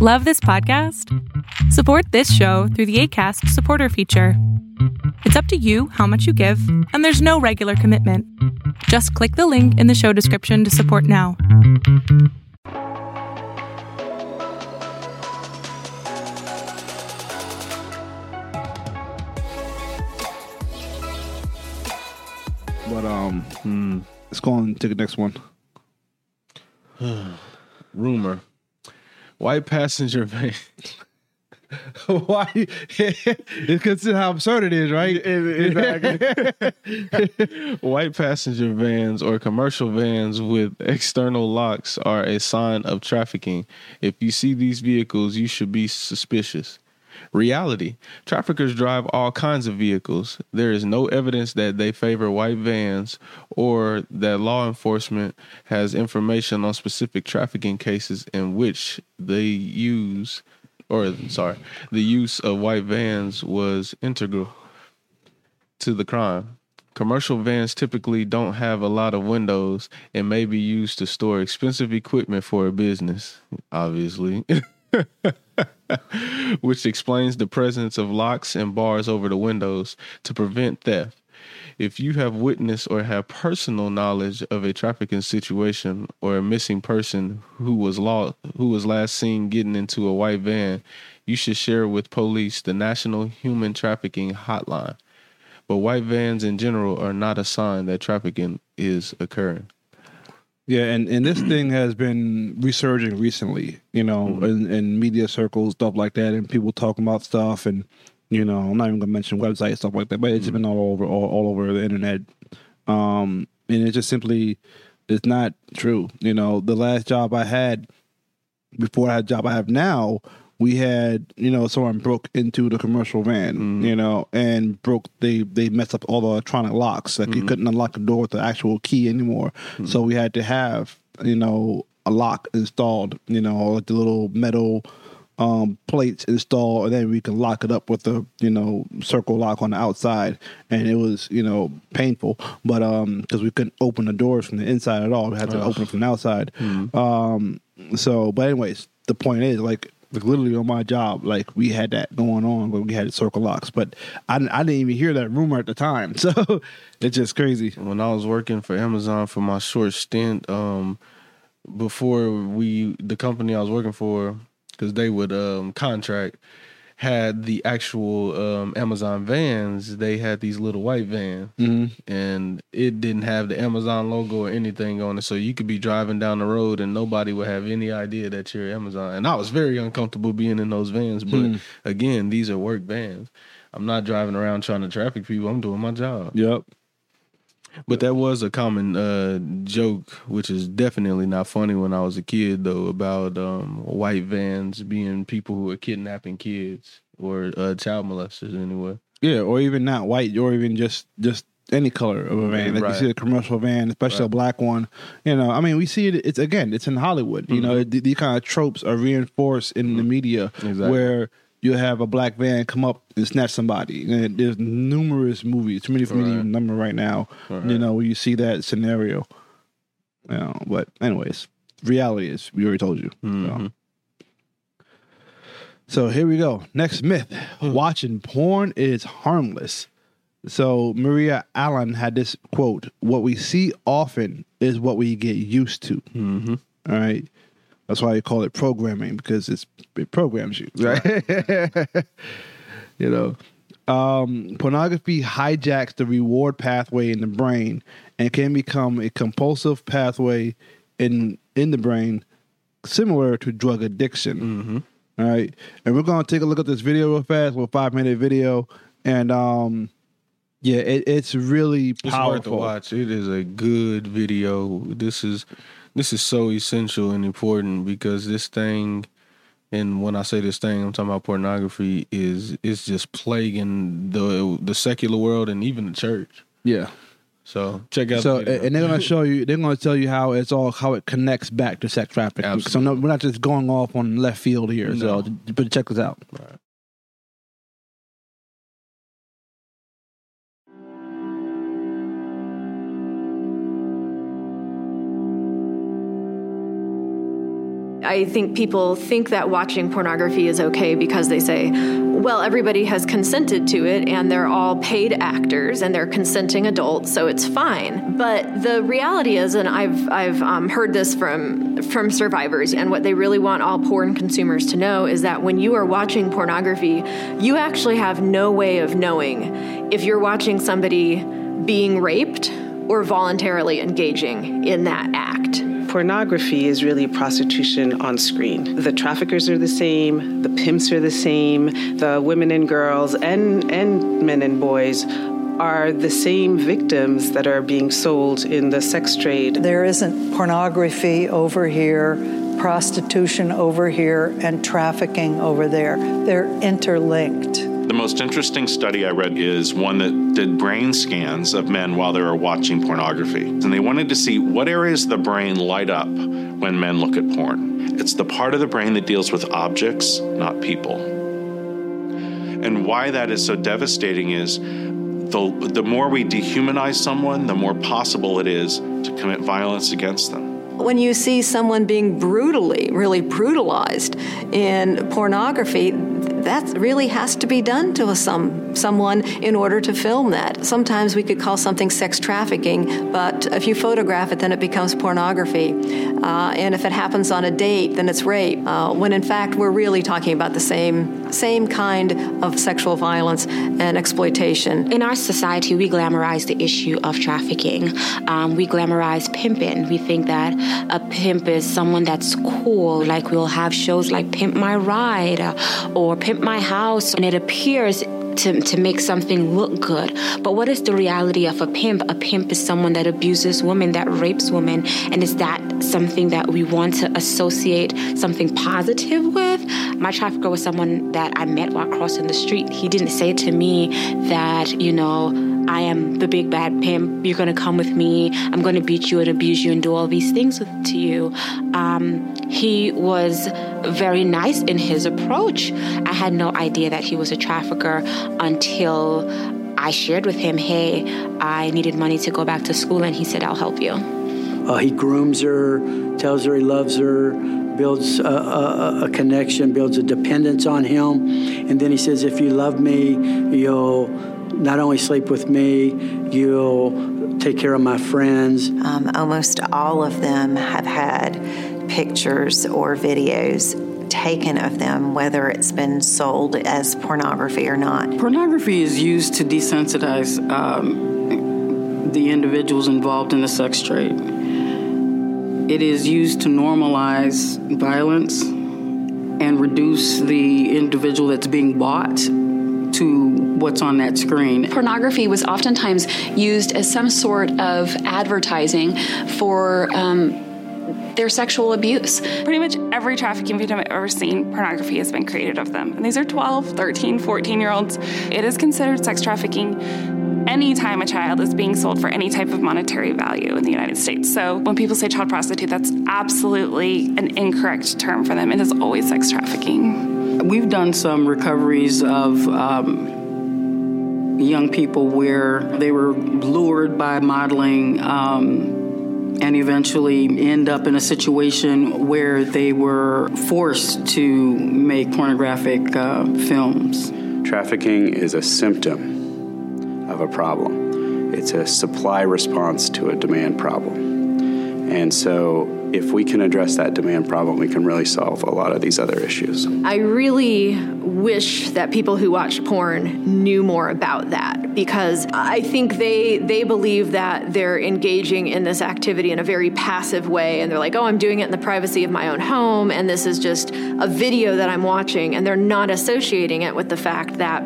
Love this podcast? Support this show through the ACAST supporter feature. It's up to you how much you give, and there's no regular commitment. Just click the link in the show description to support now. But um, let's go on to the next one. Rumor. White passenger van. Why? it's consider how absurd it is, right? Exactly. White passenger vans or commercial vans with external locks are a sign of trafficking. If you see these vehicles, you should be suspicious. Reality traffickers drive all kinds of vehicles. There is no evidence that they favor white vans or that law enforcement has information on specific trafficking cases in which they use, or sorry, the use of white vans was integral to the crime. Commercial vans typically don't have a lot of windows and may be used to store expensive equipment for a business, obviously. Which explains the presence of locks and bars over the windows to prevent theft. If you have witnessed or have personal knowledge of a trafficking situation or a missing person who was lost, who was last seen getting into a white van, you should share with police the National Human Trafficking Hotline. But white vans in general are not a sign that trafficking is occurring. Yeah, and, and this thing has been resurging recently, you know, in, in media circles, stuff like that, and people talking about stuff, and you know, I'm not even gonna mention websites, stuff like that, but it's been all over, all, all over the internet, um, and it just simply it's not true. You know, the last job I had before I had the job I have now, we had you know someone broke into the commercial van, you know, and broke they they messed up all the electronic locks. Like you couldn't unlock the door with the actual key anymore. So we had to have you know a lock installed, you know, like the little metal um, plates installed, and then we can lock it up with a you know circle lock on the outside. And it was you know painful, but um because we couldn't open the doors from the inside at all, we had to open it from the outside. Um, so, but anyways, the point is like. Like literally on my job, like we had that going on, when we had circle locks, but I, I didn't even hear that rumor at the time, so it's just crazy. when I was working for Amazon for my short stint, um, before we the company I was working for, because they would um contract, had the actual um Amazon vans. They had these little white vans, and it didn't have the Amazon logo or anything on it, so you could be driving down the road and nobody would have any idea that you're Amazon. And I was very uncomfortable being in those vans, but again, these are work vans. I'm not driving around trying to traffic people. I'm doing my job. Yep. But that was a common uh, joke, which is definitely not funny when I was a kid, though, about um, white vans being people who are kidnapping kids or uh, child molesters, anyway. Yeah, or even not white, or even just just any color of a van. Like Right. you see a commercial van, especially a black one. You know, I mean, we see it. It's again, it's in Hollywood. You know, th- these kind of tropes are reinforced in the media, Exactly. where you have a black van come up and snatch somebody. And there's numerous movies, too many for me to Right. even number right now. You know, where you see that scenario. You know, but anyways, reality is we already told you. So. Mhm. So here we go. Next myth: watching porn is harmless. So Maria Allen had this quote: "What we see often is what we get used to." Mm-hmm. All right, that's why you call it programming because it's it programs you, right? you know, um, pornography hijacks the reward pathway in the brain and can become a compulsive pathway in in the brain, similar to drug addiction. All right, and we're gonna take a look at this video real fast, a five minute video, and um, yeah, it, it's really It's powerful. worth to watch. It is a good video. This is this is so essential and important because this thing, and when I say this thing, I'm talking about pornography. Is is just plaguing the the secular world and even the church. Yeah. So check out. So and they're gonna show you. They're gonna tell you how it's all how it connects back to sex trafficking. So no, we're not just going off on left field here. No. So but check this out. I think people think that watching pornography is okay because they say, well, everybody has consented to it and they're all paid actors and they're consenting adults, so it's fine. But the reality is, and I've, I've um, heard this from, from survivors, and what they really want all porn consumers to know is that when you are watching pornography, you actually have no way of knowing if you're watching somebody being raped or voluntarily engaging in that act. Pornography is really prostitution on screen. The traffickers are the same, the pimps are the same, the women and girls and, and men and boys are the same victims that are being sold in the sex trade. There isn't pornography over here, prostitution over here, and trafficking over there. They're interlinked. The most interesting study I read is one that did brain scans of men while they were watching pornography. And they wanted to see what areas of the brain light up when men look at porn. It's the part of the brain that deals with objects, not people. And why that is so devastating is the, the more we dehumanize someone, the more possible it is to commit violence against them when you see someone being brutally, really brutalized in pornography, that really has to be done to a, some someone in order to film that. Sometimes we could call something sex trafficking, but if you photograph it, then it becomes pornography. Uh, and if it happens on a date, then it's rape. Uh, when in fact we're really talking about the same same kind of sexual violence and exploitation. In our society, we glamorize the issue of trafficking. Um, we glamorize pimping. We think that a pimp is someone that's cool. Like we'll have shows like Pimp My Ride uh, or Pimp My House, and it appears to, to make something look good. But what is the reality of a pimp? A pimp is someone that abuses women, that rapes women. And is that something that we want to associate something positive with? My trafficker was someone that I met while crossing the street. He didn't say to me that, you know, I am the big bad pimp. You're going to come with me. I'm going to beat you and abuse you and do all these things with, to you. Um, he was very nice in his approach. I had no idea that he was a trafficker until I shared with him, hey, I needed money to go back to school, and he said, I'll help you. Uh, he grooms her, tells her he loves her, builds a, a, a, connection, builds a dependence on him. And then he says, If you love me, you'll not only sleep with me, you'll take care of my friends. Um, almost all of them have had pictures or videos taken of them, whether it's been sold as pornography or not. Pornography is used to desensitize um, the individuals involved in the sex trade. It is used to normalize violence and reduce the individual that's being bought to what's on that screen. Pornography was oftentimes used as some sort of advertising for. Um, their sexual abuse. Pretty much every trafficking victim I've ever seen, pornography has been created of them. And these are 12, 13, 14 year olds. It is considered sex trafficking anytime a child is being sold for any type of monetary value in the United States. So when people say child prostitute, that's absolutely an incorrect term for them. It is always sex trafficking. We've done some recoveries of. Um, young people where they were lured by modeling um, and eventually end up in a situation where they were forced to make pornographic uh, films. Trafficking is a symptom of a problem. It's a supply response to a demand problem. And so if we can address that demand problem, we can really solve a lot of these other issues. I really wish that people who watch porn knew more about that because I think they they believe that they're engaging in this activity in a very passive way and they're like, "Oh, I'm doing it in the privacy of my own home and this is just a video that I'm watching." And they're not associating it with the fact that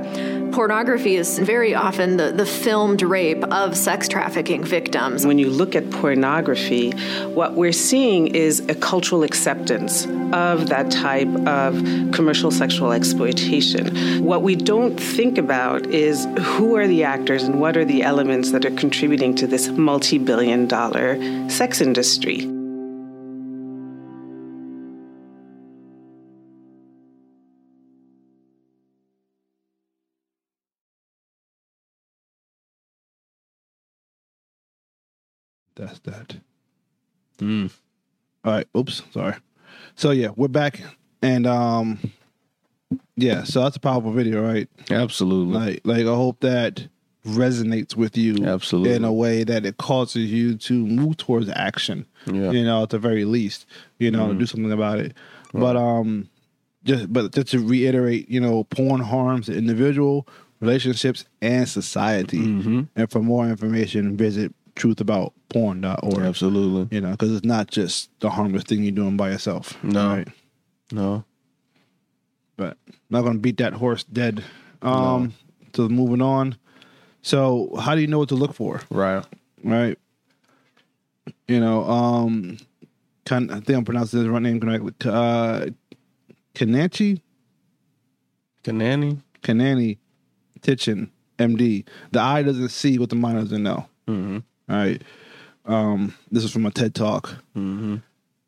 pornography is very often the, the filmed rape of sex trafficking victims. When you look at pornography, what we're seeing is a cultural acceptance of that type of commercial sexual exploitation. What we don't think about is who are the actors and what are the elements that are contributing to this multi billion dollar sex industry. That's that. Mm. All right. Oops. Sorry. So yeah, we're back, and um, yeah. So that's a powerful video, right? Absolutely. Like, like I hope that resonates with you Absolutely. in a way that it causes you to move towards action. Yeah. You know, at the very least, you know, Mhm. do something about it. But um, just but just to reiterate, you know, porn harms the individual, relationships, and society. Mm-hmm. And for more information, visit truthaboutporn.org. Absolutely. You know, because it's not just the harmless thing you're doing by yourself. No. Right? No. But not going to beat that horse dead. Um, So moving on. So how do you know what to look for? Right. Right. You know, um, can, I think I'm pronouncing his right name correctly. Uh, Kananchi? Kanani? Kanani Titchen, MD. The eye doesn't see what the mind doesn't know. Mm-hmm. All right. Um, this is from a TED talk. Mm-hmm.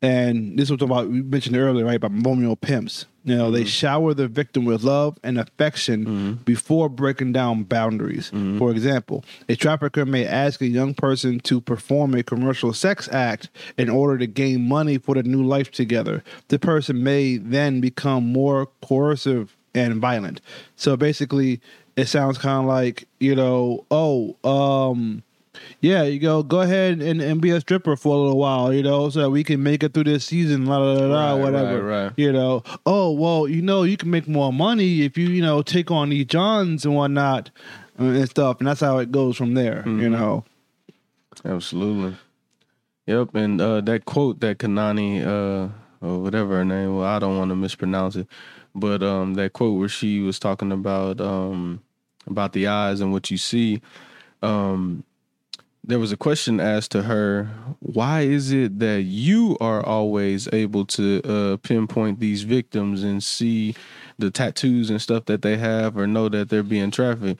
And this was about we mentioned earlier, right? About Romeo pimps. You know, they shower the victim with love and affection before breaking down boundaries. For example, a trafficker may ask a young person to perform a commercial sex act in order to gain money for their new life together. The person may then become more coercive and violent. So basically, it sounds kind of like you know, oh, um, yeah, you go go ahead and, and be a stripper for a little while, you know, so that we can make it through this season, la la la, Right, whatever. right, right. You know, oh well, you know, you can make more money if you you know take on these Johns and whatnot uh, and stuff, and that's how it goes from there. You Mhm. know, Absolutely. Yep, and uh, that quote that Kanani, uh, or whatever her name, well, I don't want to mispronounce it, but um, that quote where she was talking about um, about the eyes and what you see, um, there was a question asked to her, why is it that you are always able to uh, pinpoint these victims and see the tattoos and stuff that they have or know that they're being trafficked?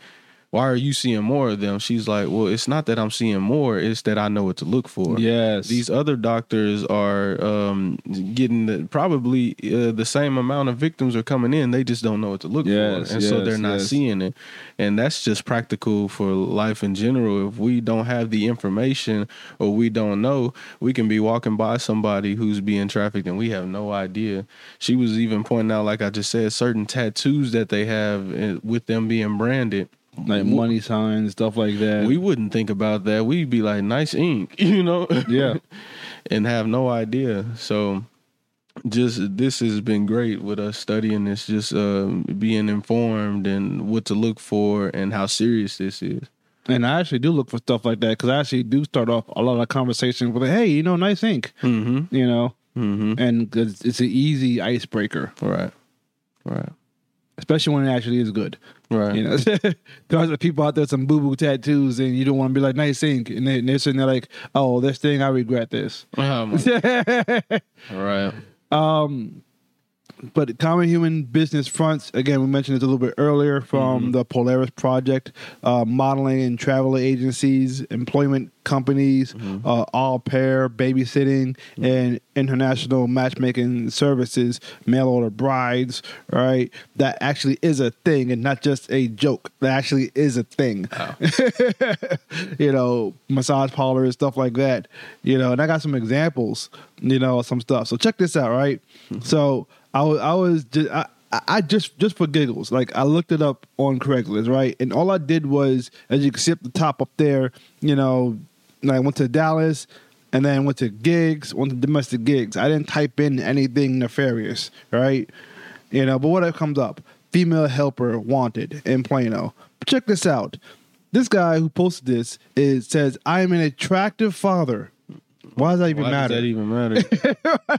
Why are you seeing more of them? She's like, well, it's not that I'm seeing more; it's that I know what to look for. Yes. these other doctors are um, getting the, probably uh, the same amount of victims are coming in. They just don't know what to look Yes, for, and so they're not yes. seeing it. And that's just practical for life in general. If we don't have the information or we don't know, we can be walking by somebody who's being trafficked and we have no idea. She was even pointing out, like I just said, certain tattoos that they have uh, with them being branded. Like money signs, stuff like that. We wouldn't think about that. We'd be like, nice ink, you know? Yeah. and have no idea. So just this has been great with us studying this, just uh, being informed and what to look for and how serious this is. And I actually do look for stuff like that because I actually do start off a lot of conversations with, "Hey, you know, nice ink," mm-hmm. you know, mm-hmm. and it's, it's an easy icebreaker, right? Right. Especially when it actually is good, right? You know, there's people out there some boo boo tattoos, and you don't want to be like nice ink, and, they, and they're sitting there like, "Oh, this thing, I regret this." My- right. Um, but common human business fronts again we mentioned this a little bit earlier from the polaris project uh, modeling and travel agencies employment companies uh, au pair babysitting and international matchmaking services mail order brides right? That actually is a thing and not just a joke. That actually is a thing. You know massage parlors stuff like that you know and i got some examples you know some stuff. So check this out right? So I was, I was just, I, I- just, just for giggles, like I looked it up on Craigslist, right? And all I did was, as you can see up the top up there, you know, I went to Dallas and then went to gigs, went to domestic gigs. I didn't type in anything nefarious, right? You know, but what comes up? Female helper wanted in Plano. But check this out. This guy who posted this is says, "I am an attractive father." Why does that even Why matter? does that even matter?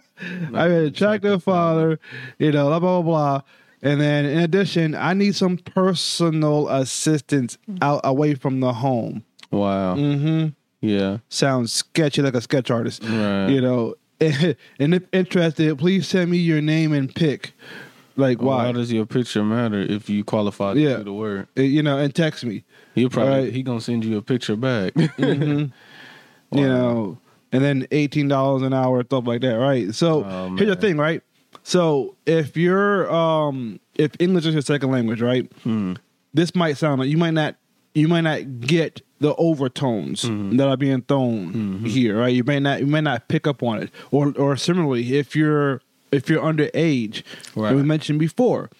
I'm an attractive father, you know, blah, blah, blah, blah. And then in addition, I need some personal assistance out away from the home. Wow. Mm-hmm. Yeah. Sounds sketchy like a sketch artist. Right. You know. And if interested, please send me your name and pic. Like Why why? does your picture matter if you qualify to Yeah. do the work? Uh, You know, and text me. He'll probably Right. he gonna send you a picture back. Mhm. You know, and then eighteen dollars an hour, stuff like that, right? So Oh, here's the thing, right? So if you're um if English is your second language, right? Hmm. This might sound like you might not you might not get the overtones Hmm. that are being thrown here, right? You may not you may not pick up on it. Or or similarly, if you're if you're underage. Right. We mentioned before,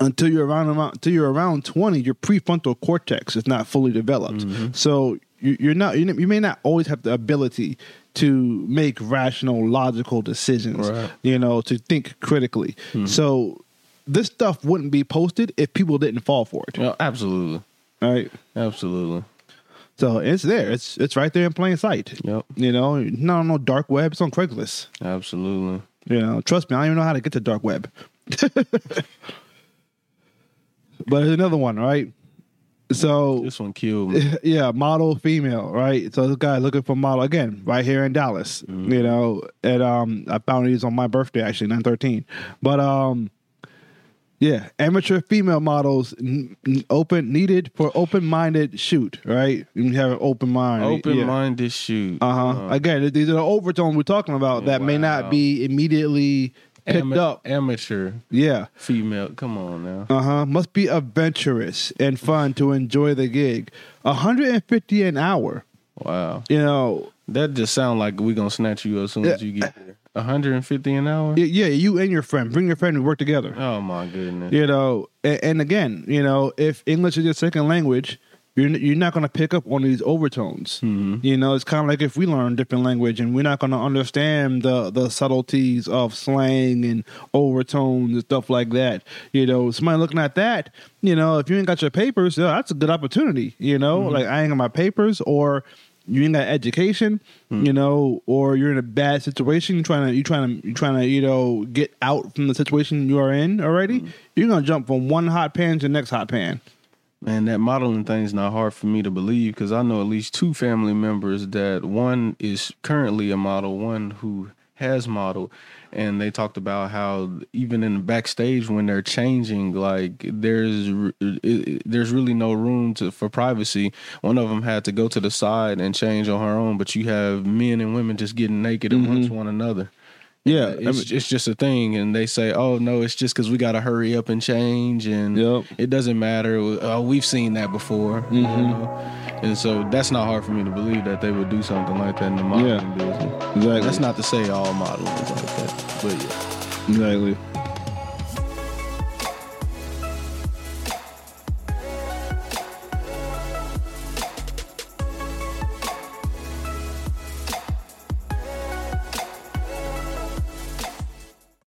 until you're around until you're around 20, your prefrontal cortex is not fully developed. Mm-hmm. So you're not you, may not always have the ability to make rational, logical decisions. Right. Mm-hmm. You know, to think critically. So this stuff wouldn't be posted if people didn't fall for it. Yeah, absolutely. Right. Absolutely. So it's there. It's it's right there in plain sight. Yep. You know, not on no dark web. It's on Craigslist. Absolutely. You know, trust me, I don't even know how to get to dark web. but there's another one, right? So This one killed me. yeah, model female, right? So this guy looking for model again, right here in Dallas. You know, and um, I found these on my birthday actually, nine thirteen. But um, yeah, amateur female models n- open needed for open minded shoot, right? You have an open mind, Open yeah. minded shoot. Uh huh. Again, these are the overtones we're talking about that may not be immediately picked Ama- up. Amateur Yeah. female. Come on now. Uh huh. Must be adventurous and fun to enjoy the gig. 150 an hour. Wow. You know. That just sound like we gonna snatch you as soon as you get there. 150 an hour. y- Yeah, you and your friend. Bring your friend to work together. Oh my goodness. You know, and, and again, you know, if English is your second language, you're you're not going to pick up on these overtones. Mm-hmm. You know, it's kind of like if we learn different language and we're not going to understand the the subtleties of slang and overtones and stuff like that. You know, somebody looking at that, you know, if you ain't got your papers, yeah, that's a good opportunity. You know, mm-hmm. like I ain't got my papers or. You ain't got education, mm. you know, or you're in a bad situation. You're trying to, you trying to, you trying to, you know, get out from the situation you are in already. Mm. You're gonna jump from one hot pan to the next hot pan. Man, that modeling thing's not hard for me to believe because I know at least two family members that one is currently a model, one who has modeled, and they talked about how even in the backstage when they're changing, like there's r- it- it- there's really no room to for privacy. One of them had to go to the side and change on her own, but you have men and women just getting naked amongst mm-hmm. one another. Yeah, it's, it's just a thing, and they say, "Oh no, it's just because we got to hurry up and change, and it doesn't matter." Oh, we've seen that before, you mm-hmm. know? and so that's not hard for me to believe that they would do something like that in the modeling business. Exactly. That's not to say all modeling is like that, but yeah. Exactly.